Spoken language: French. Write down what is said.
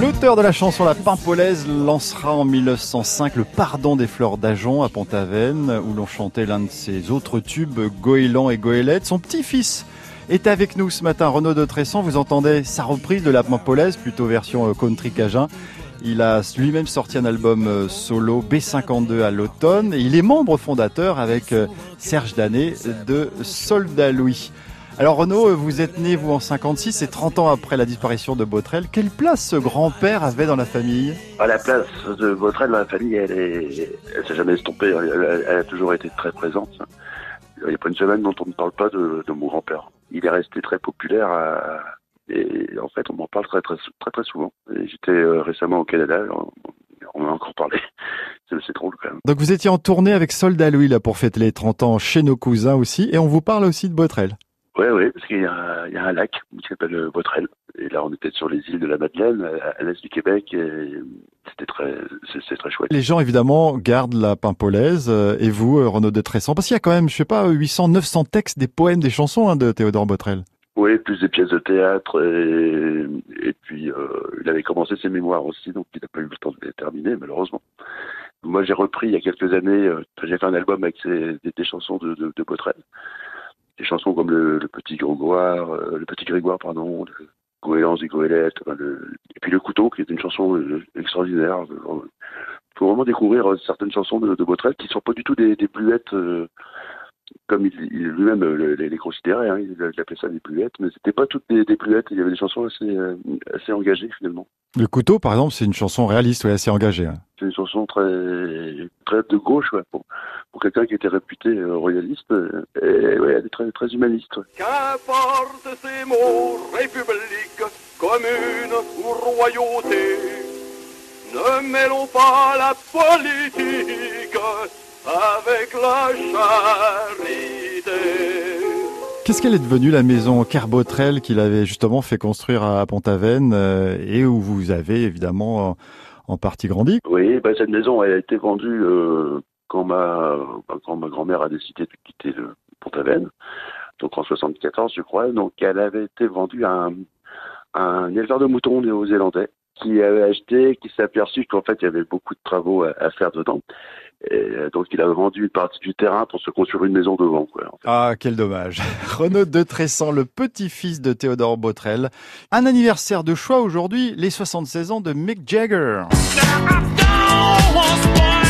L'auteur de la chanson La Pimpolaise lancera en 1905 le Pardon des fleurs d'Ajon à Pont-Aven, où l'on chantait l'un de ses autres tubes, Goéland et Goélette. Son petit-fils est avec nous ce matin, Renaud de Tresson. Vous entendez sa reprise de La Pimpolaise, plutôt version euh, country cajun. Il a lui-même sorti un album euh, solo B52 à l'automne il est membre fondateur avec euh, Serge Danet de Soldat Louis. Alors Renaud, vous êtes né vous en 56 et 30 ans après la disparition de Botrel. Quelle place ce grand-père avait dans la famille? À la place de Botrel dans la famille, elle est, elle s'est jamais estompée. Elle, elle, a toujours été très présente. Il n'y a pas une semaine dont on ne parle pas de, de mon grand-père. Il est resté très populaire à, et en fait, on m'en parle très très très très souvent. J'étais euh, récemment au Canada, on en a encore parlé. C'est drôle quand même. Donc vous étiez en tournée avec Soldat Louis là pour fêter les 30 ans chez nos cousins aussi, et on vous parle aussi de Botrel. Oui, oui, parce qu'il y, y, a un lac qui s'appelle Botrel. Et là, on était sur les îles de la Madeleine, à, l'est du Québec, et c'était très, c'est très chouette. Les gens, évidemment, gardent la pimpolaise, euh, et vous, euh, Renaud de Tressan, parce qu'il y a quand même, je sais pas, 800, 900 textes, des poèmes, des chansons hein, de Théodore Botrel. Oui, plus des pièces de théâtre, et, et puis euh, il avait commencé ses mémoires aussi, donc il n'a pas eu le temps de les terminer, malheureusement. Moi, j'ai repris il y a quelques années, euh, j'ai fait un album avec ses, des, des, chansons de, de, de Botrel des chansons comme le, Petit Grégoire, euh, le Petit Grégoire, pardon, le Goéland's et Goélette, enfin, le, et puis le Couteau, qui est une chanson euh, extraordinaire. Il faut vraiment découvrir euh, certaines chansons de, de qui sont pas du tout des, des bluettes comme il, lui-même les, considérait, hein, il, appelait ça des pluettes, mais c'était pas toutes des, des, pluettes, il y avait des chansons assez, assez engagées finalement. Le couteau, par exemple, c'est une chanson réaliste, ouais, assez engagée. Hein. Chanson très, très de gauche, ouais, pour, pour quelqu'un qui était réputé euh, royaliste, et ouais, elle est très, très humaniste. Ouais. Qu'importe ces mots, république, commune ou royauté, ne mêlons pas la politique avec la charité. Qu'est-ce qu'elle est devenue la maison Carbotrel qu'il avait justement fait construire à Pont-Aven euh, et où vous avez évidemment en, en partie grandi Oui, bah, cette maison elle a été vendue euh, quand ma quand ma grand-mère a décidé de quitter le Pont-Aven, donc en 74 je crois. Donc elle avait été vendue à un, éleveur de moutons néo-zélandais qui avait acheté, qui s'est aperçu qu'en fait il y avait beaucoup de travaux à faire dedans. Et donc il a vendu une partie du terrain pour se construire une maison devant. Quoi, en fait. Ah, quel dommage. Renaud de Tressan, le petit-fils de Théodore Botrel. Un anniversaire de choix aujourd'hui, les 76 ans de Mick Jagger. Now,